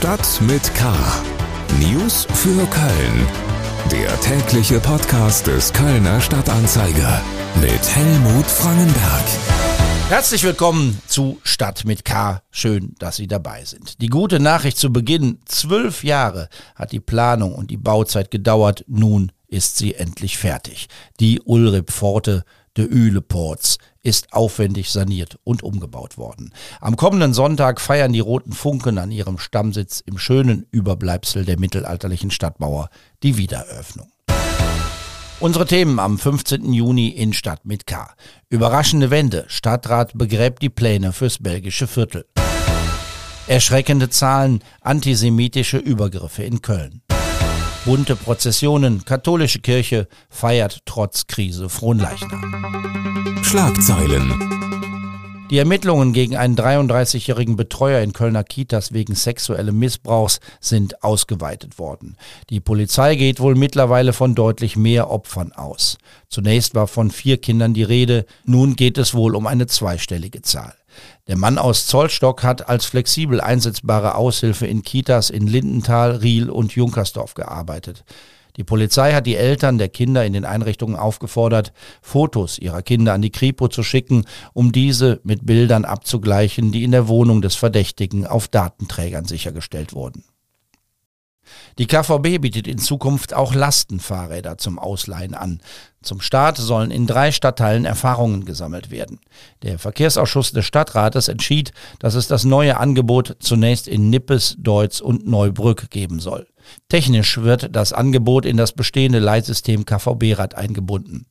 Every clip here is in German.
Stadt mit K. News für Köln. Der tägliche Podcast des Kölner Stadtanzeiger mit Helmut Frangenberg. Herzlich willkommen zu Stadt mit K. Schön, dass Sie dabei sind. Die gute Nachricht zu Beginn. Zwölf Jahre hat die Planung und die Bauzeit gedauert. Nun ist sie endlich fertig. Die Ulrip-Pforte de Üleports ist aufwendig saniert und umgebaut worden. Am kommenden Sonntag feiern die Roten Funken an ihrem Stammsitz im schönen Überbleibsel der mittelalterlichen Stadtmauer die Wiedereröffnung. Unsere Themen am 15. Juni in Stadt mit K. Überraschende Wende. Stadtrat begräbt die Pläne fürs belgische Viertel. Erschreckende Zahlen antisemitische Übergriffe in Köln. Bunte Prozessionen, katholische Kirche feiert trotz Krise Fronleichnam. Schlagzeilen. Die Ermittlungen gegen einen 33-jährigen Betreuer in Kölner Kitas wegen sexuellen Missbrauchs sind ausgeweitet worden. Die Polizei geht wohl mittlerweile von deutlich mehr Opfern aus. Zunächst war von vier Kindern die Rede, nun geht es wohl um eine zweistellige Zahl. Der Mann aus Zollstock hat als flexibel einsetzbare Aushilfe in Kitas in Lindenthal, Riel und Junkersdorf gearbeitet. Die Polizei hat die Eltern der Kinder in den Einrichtungen aufgefordert, Fotos ihrer Kinder an die Kripo zu schicken, um diese mit Bildern abzugleichen, die in der Wohnung des Verdächtigen auf Datenträgern sichergestellt wurden. Die KVB bietet in Zukunft auch Lastenfahrräder zum Ausleihen an. Zum Start sollen in drei Stadtteilen Erfahrungen gesammelt werden. Der Verkehrsausschuss des Stadtrates entschied, dass es das neue Angebot zunächst in Nippes, Deutz und Neubrück geben soll. Technisch wird das Angebot in das bestehende Leitsystem KVB-Rad eingebunden.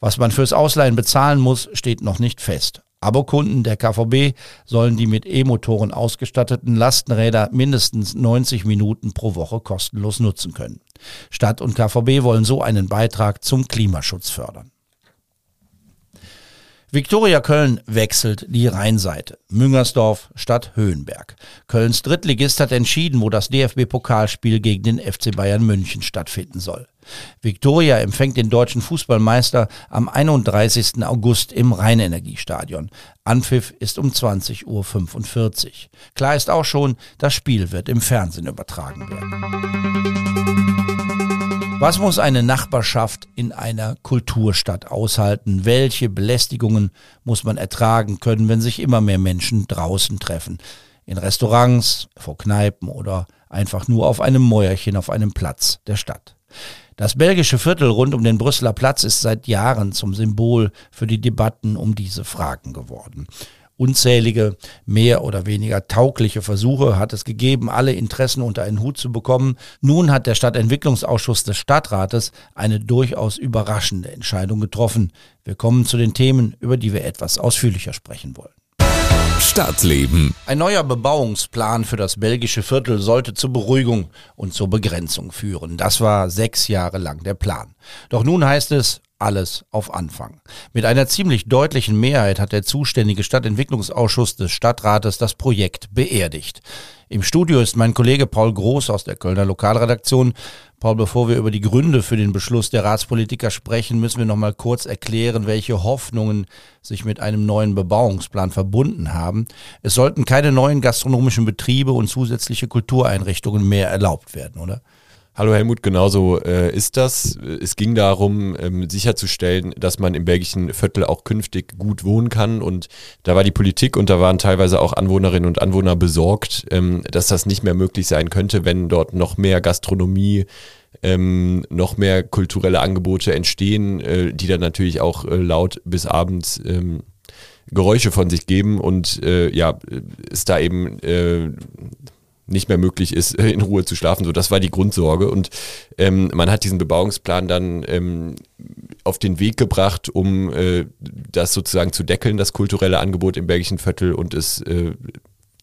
Was man fürs Ausleihen bezahlen muss, steht noch nicht fest. Abokunden der KVB sollen die mit E-Motoren ausgestatteten Lastenräder mindestens 90 Minuten pro Woche kostenlos nutzen können. Stadt und KVB wollen so einen Beitrag zum Klimaschutz fördern. Viktoria Köln wechselt die Rheinseite. Müngersdorf statt Höhenberg. Kölns Drittligist hat entschieden, wo das DFB-Pokalspiel gegen den FC Bayern München stattfinden soll. Viktoria empfängt den deutschen Fußballmeister am 31. August im Rheinenergiestadion. Anpfiff ist um 20.45 Uhr. Klar ist auch schon, das Spiel wird im Fernsehen übertragen werden. Was muss eine Nachbarschaft in einer Kulturstadt aushalten? Welche Belästigungen muss man ertragen können, wenn sich immer mehr Menschen draußen treffen? In Restaurants, vor Kneipen oder einfach nur auf einem Mäuerchen auf einem Platz der Stadt. Das belgische Viertel rund um den Brüsseler Platz ist seit Jahren zum Symbol für die Debatten um diese Fragen geworden. Unzählige, mehr oder weniger taugliche Versuche hat es gegeben, alle Interessen unter einen Hut zu bekommen. Nun hat der Stadtentwicklungsausschuss des Stadtrates eine durchaus überraschende Entscheidung getroffen. Wir kommen zu den Themen, über die wir etwas ausführlicher sprechen wollen. Stadtleben. Ein neuer Bebauungsplan für das belgische Viertel sollte zur Beruhigung und zur Begrenzung führen. Das war sechs Jahre lang der Plan. Doch nun heißt es, alles auf Anfang. Mit einer ziemlich deutlichen Mehrheit hat der zuständige Stadtentwicklungsausschuss des Stadtrates das Projekt beerdigt. Im Studio ist mein Kollege Paul Groß aus der Kölner Lokalredaktion. Paul, bevor wir über die Gründe für den Beschluss der Ratspolitiker sprechen, müssen wir noch mal kurz erklären, welche Hoffnungen sich mit einem neuen Bebauungsplan verbunden haben. Es sollten keine neuen gastronomischen Betriebe und zusätzliche Kultureinrichtungen mehr erlaubt werden, oder? Hallo Helmut, genauso äh, ist das. Es ging darum, ähm, sicherzustellen, dass man im belgischen Viertel auch künftig gut wohnen kann. Und da war die Politik und da waren teilweise auch Anwohnerinnen und Anwohner besorgt, ähm, dass das nicht mehr möglich sein könnte, wenn dort noch mehr Gastronomie, ähm, noch mehr kulturelle Angebote entstehen, äh, die dann natürlich auch äh, laut bis abends ähm, Geräusche von sich geben und äh, ja, ist da eben äh, nicht mehr möglich ist, in Ruhe zu schlafen. So, das war die Grundsorge. Und ähm, man hat diesen Bebauungsplan dann ähm, auf den Weg gebracht, um äh, das sozusagen zu deckeln, das kulturelle Angebot im belgischen Viertel und es äh,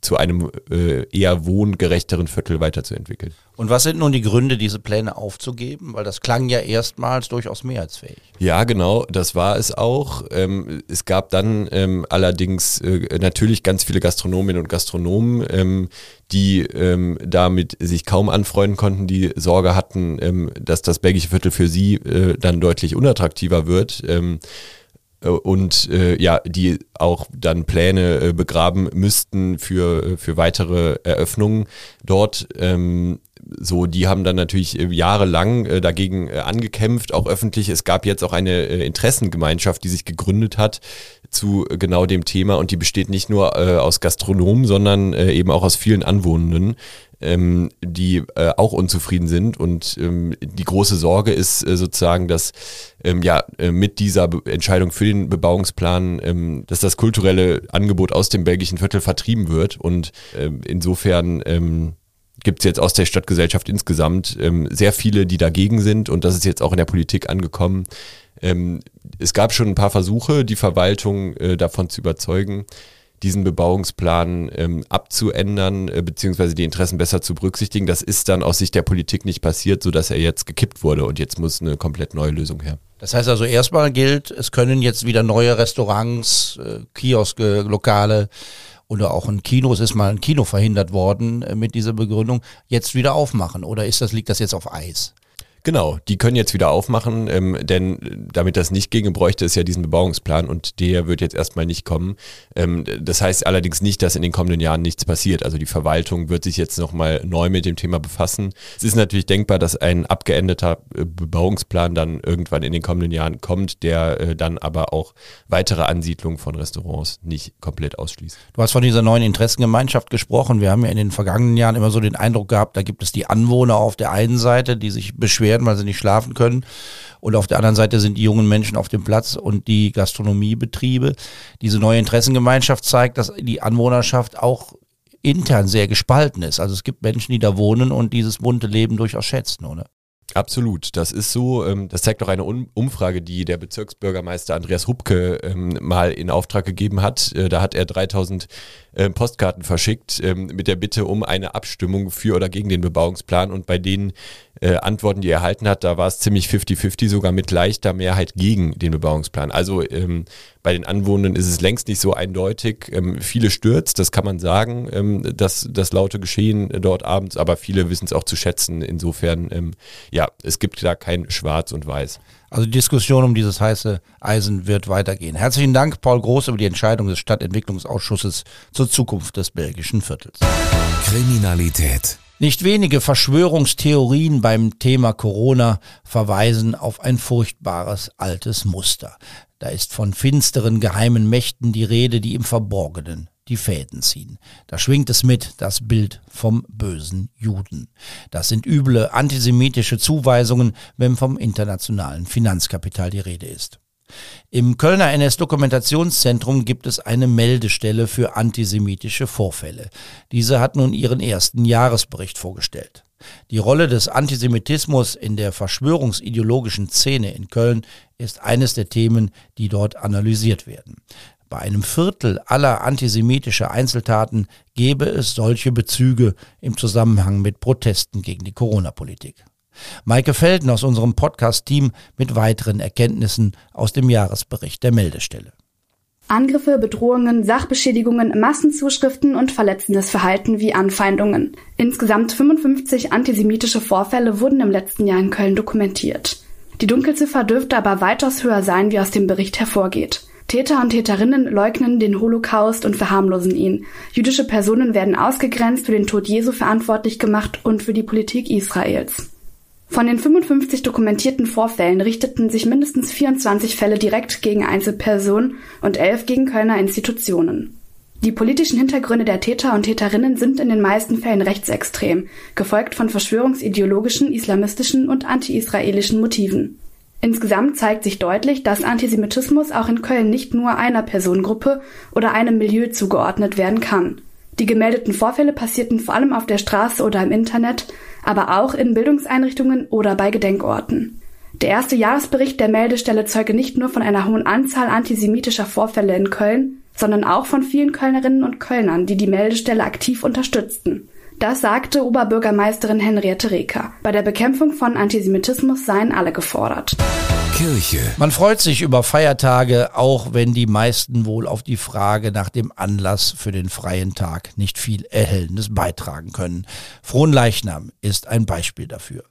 zu einem äh, eher wohngerechteren Viertel weiterzuentwickeln. Und was sind nun die Gründe, diese Pläne aufzugeben? Weil das klang ja erstmals durchaus mehrheitsfähig. Ja, genau, das war es auch. Ähm, es gab dann ähm, allerdings äh, natürlich ganz viele Gastronominnen und Gastronomen, ähm, die ähm, damit sich kaum anfreunden konnten, die Sorge hatten, ähm, dass das belgische Viertel für sie äh, dann deutlich unattraktiver wird. Äh, und äh, ja, die auch dann Pläne äh, begraben müssten für, äh, für weitere Eröffnungen dort. Ähm, so, die haben dann natürlich äh, jahrelang äh, dagegen äh, angekämpft, auch öffentlich. Es gab jetzt auch eine äh, Interessengemeinschaft, die sich gegründet hat zu genau dem Thema und die besteht nicht nur äh, aus Gastronomen, sondern äh, eben auch aus vielen Anwohnenden, ähm, die äh, auch unzufrieden sind. Und ähm, die große Sorge ist äh, sozusagen, dass ähm, ja äh, mit dieser Be Entscheidung für den Bebauungsplan, ähm, dass das kulturelle Angebot aus dem belgischen Viertel vertrieben wird. Und ähm, insofern ähm, gibt es jetzt aus der Stadtgesellschaft insgesamt ähm, sehr viele, die dagegen sind und das ist jetzt auch in der Politik angekommen. Ähm, es gab schon ein paar Versuche, die Verwaltung äh, davon zu überzeugen diesen Bebauungsplan ähm, abzuändern, äh, beziehungsweise die Interessen besser zu berücksichtigen. Das ist dann aus Sicht der Politik nicht passiert, sodass er jetzt gekippt wurde und jetzt muss eine komplett neue Lösung her. Das heißt also erstmal gilt, es können jetzt wieder neue Restaurants, äh, Kioske, Lokale oder auch ein Kino, es ist mal ein Kino verhindert worden äh, mit dieser Begründung, jetzt wieder aufmachen oder ist das, liegt das jetzt auf Eis? Genau, die können jetzt wieder aufmachen, ähm, denn damit das nicht ginge, bräuchte es ja diesen Bebauungsplan und der wird jetzt erstmal nicht kommen. Ähm, das heißt allerdings nicht, dass in den kommenden Jahren nichts passiert. Also die Verwaltung wird sich jetzt nochmal neu mit dem Thema befassen. Es ist natürlich denkbar, dass ein abgeendeter äh, Bebauungsplan dann irgendwann in den kommenden Jahren kommt, der äh, dann aber auch weitere Ansiedlungen von Restaurants nicht komplett ausschließt. Du hast von dieser neuen Interessengemeinschaft gesprochen. Wir haben ja in den vergangenen Jahren immer so den Eindruck gehabt, da gibt es die Anwohner auf der einen Seite, die sich beschweren, werden, weil sie nicht schlafen können. Und auf der anderen Seite sind die jungen Menschen auf dem Platz und die Gastronomiebetriebe. Diese neue Interessengemeinschaft zeigt, dass die Anwohnerschaft auch intern sehr gespalten ist. Also es gibt Menschen, die da wohnen und dieses bunte Leben durchaus schätzen, oder? Absolut, das ist so. Ähm, das zeigt auch eine Umfrage, die der Bezirksbürgermeister Andreas Hubke ähm, mal in Auftrag gegeben hat. Äh, da hat er 3000 äh, Postkarten verschickt ähm, mit der Bitte um eine Abstimmung für oder gegen den Bebauungsplan. Und bei den äh, Antworten, die er erhalten hat, da war es ziemlich 50-50, sogar mit leichter Mehrheit gegen den Bebauungsplan. Also ähm, bei den Anwohnern ist es längst nicht so eindeutig. Ähm, viele stürzt, das kann man sagen, ähm, dass das laute Geschehen dort abends, aber viele wissen es auch zu schätzen. Insofern, ähm, ja, es gibt da kein Schwarz und Weiß. Also die Diskussion um dieses heiße Eisen wird weitergehen. Herzlichen Dank, Paul Groß, über die Entscheidung des Stadtentwicklungsausschusses zur Zukunft des belgischen Viertels. Kriminalität. Nicht wenige Verschwörungstheorien beim Thema Corona verweisen auf ein furchtbares altes Muster. Da ist von finsteren geheimen Mächten die Rede, die im Verborgenen die Fäden ziehen. Da schwingt es mit, das Bild vom bösen Juden. Das sind üble antisemitische Zuweisungen, wenn vom internationalen Finanzkapital die Rede ist. Im Kölner NS-Dokumentationszentrum gibt es eine Meldestelle für antisemitische Vorfälle. Diese hat nun ihren ersten Jahresbericht vorgestellt. Die Rolle des Antisemitismus in der verschwörungsideologischen Szene in Köln ist eines der Themen, die dort analysiert werden. Bei einem Viertel aller antisemitischer Einzeltaten gebe es solche Bezüge im Zusammenhang mit Protesten gegen die Corona-Politik. Maike Felden aus unserem Podcast-Team mit weiteren Erkenntnissen aus dem Jahresbericht der Meldestelle. Angriffe, Bedrohungen, Sachbeschädigungen, Massenzuschriften und verletzendes Verhalten wie Anfeindungen. Insgesamt 55 antisemitische Vorfälle wurden im letzten Jahr in Köln dokumentiert. Die Dunkelziffer dürfte aber weitaus höher sein, wie aus dem Bericht hervorgeht. Täter und Täterinnen leugnen den Holocaust und verharmlosen ihn. Jüdische Personen werden ausgegrenzt, für den Tod Jesu verantwortlich gemacht und für die Politik Israels. Von den 55 dokumentierten Vorfällen richteten sich mindestens 24 Fälle direkt gegen Einzelpersonen und 11 gegen Kölner Institutionen. Die politischen Hintergründe der Täter und Täterinnen sind in den meisten Fällen rechtsextrem, gefolgt von verschwörungsideologischen, islamistischen und anti-israelischen Motiven. Insgesamt zeigt sich deutlich, dass Antisemitismus auch in Köln nicht nur einer Personengruppe oder einem Milieu zugeordnet werden kann. Die gemeldeten Vorfälle passierten vor allem auf der Straße oder im Internet, aber auch in Bildungseinrichtungen oder bei Gedenkorten. Der erste Jahresbericht der Meldestelle zeuge nicht nur von einer hohen Anzahl antisemitischer Vorfälle in Köln, sondern auch von vielen Kölnerinnen und Kölnern, die die Meldestelle aktiv unterstützten. Das sagte Oberbürgermeisterin Henriette Reker. Bei der Bekämpfung von Antisemitismus seien alle gefordert. Kirche. Man freut sich über Feiertage, auch wenn die meisten wohl auf die Frage nach dem Anlass für den freien Tag nicht viel Erhellendes beitragen können. Frohenleichnam ist ein Beispiel dafür.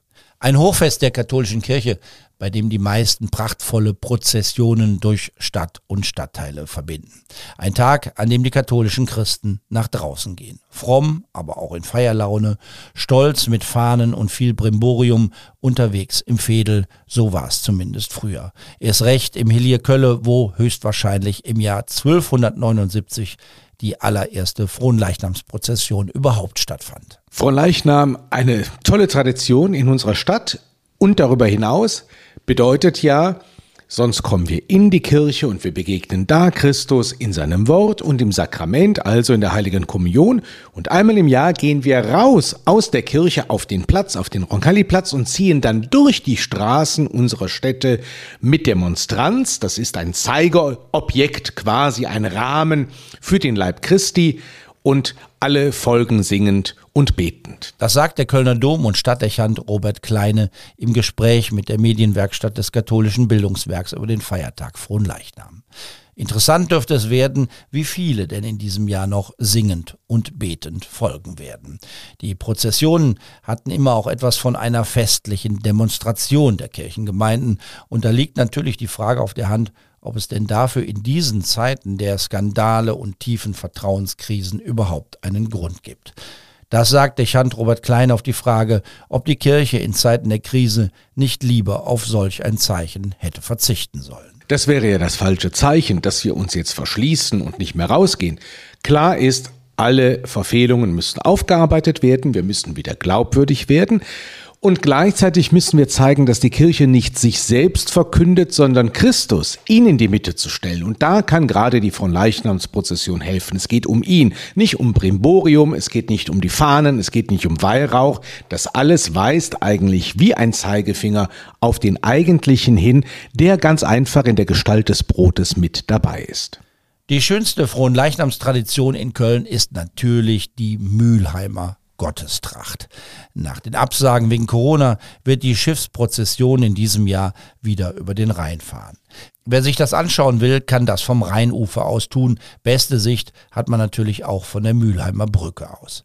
Ein Hochfest der katholischen Kirche, bei dem die meisten prachtvolle Prozessionen durch Stadt und Stadtteile verbinden. Ein Tag, an dem die katholischen Christen nach draußen gehen. Fromm, aber auch in Feierlaune, stolz mit Fahnen und viel Brimborium unterwegs im Fädel, so war es zumindest früher. Erst recht im Hillier Kölle, wo höchstwahrscheinlich im Jahr 1279 die allererste Fronleichnamsprozession überhaupt stattfand. Fronleichnam, eine tolle Tradition in unserer Stadt und darüber hinaus bedeutet ja, Sonst kommen wir in die Kirche und wir begegnen da Christus in seinem Wort und im Sakrament, also in der heiligen Kommunion. Und einmal im Jahr gehen wir raus aus der Kirche auf den Platz, auf den Roncalli-Platz und ziehen dann durch die Straßen unserer Städte mit der Monstranz. Das ist ein Zeigerobjekt, quasi ein Rahmen für den Leib Christi und alle folgen singend und betend. Das sagt der Kölner Dom- und Stadtdechant Robert Kleine im Gespräch mit der Medienwerkstatt des katholischen Bildungswerks über den Feiertag Fronleichnam. Interessant dürfte es werden, wie viele denn in diesem Jahr noch singend und betend folgen werden. Die Prozessionen hatten immer auch etwas von einer festlichen Demonstration der Kirchengemeinden und da liegt natürlich die Frage auf der Hand, ob es denn dafür in diesen Zeiten der Skandale und tiefen Vertrauenskrisen überhaupt einen Grund gibt. Das sagt Dechant Robert Klein auf die Frage, ob die Kirche in Zeiten der Krise nicht lieber auf solch ein Zeichen hätte verzichten sollen. Das wäre ja das falsche Zeichen, dass wir uns jetzt verschließen und nicht mehr rausgehen. Klar ist, alle Verfehlungen müssen aufgearbeitet werden, wir müssen wieder glaubwürdig werden. Und gleichzeitig müssen wir zeigen, dass die Kirche nicht sich selbst verkündet, sondern Christus, ihn in die Mitte zu stellen. Und da kann gerade die von Leichnamsprozession helfen. Es geht um ihn, nicht um Brimborium, es geht nicht um die Fahnen, es geht nicht um Weihrauch. Das alles weist eigentlich wie ein Zeigefinger auf den eigentlichen hin, der ganz einfach in der Gestalt des Brotes mit dabei ist. Die schönste Fronleichnamstradition in Köln ist natürlich die Mülheimer Gottestracht. Nach den Absagen wegen Corona wird die Schiffsprozession in diesem Jahr wieder über den Rhein fahren. Wer sich das anschauen will, kann das vom Rheinufer aus tun. Beste Sicht hat man natürlich auch von der Mülheimer Brücke aus.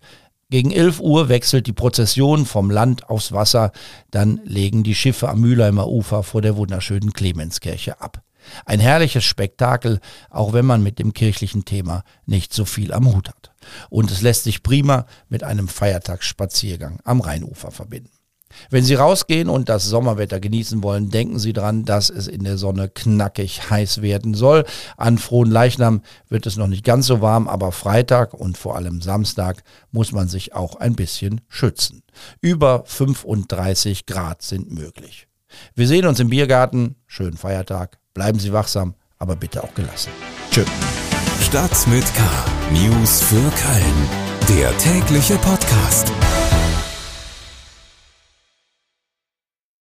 Gegen 11 Uhr wechselt die Prozession vom Land aufs Wasser, dann legen die Schiffe am Mülheimer Ufer vor der wunderschönen Clemenskirche ab. Ein herrliches Spektakel, auch wenn man mit dem kirchlichen Thema nicht so viel am Hut hat. Und es lässt sich prima mit einem Feiertagsspaziergang am Rheinufer verbinden. Wenn Sie rausgehen und das Sommerwetter genießen wollen, denken Sie dran, dass es in der Sonne knackig heiß werden soll. An frohen Leichnam wird es noch nicht ganz so warm, aber Freitag und vor allem Samstag muss man sich auch ein bisschen schützen. Über 35 Grad sind möglich. Wir sehen uns im Biergarten. Schönen Feiertag. Bleiben Sie wachsam, aber bitte auch gelassen. Tschüss. Stadt mit K. News für Köln. Der tägliche Podcast.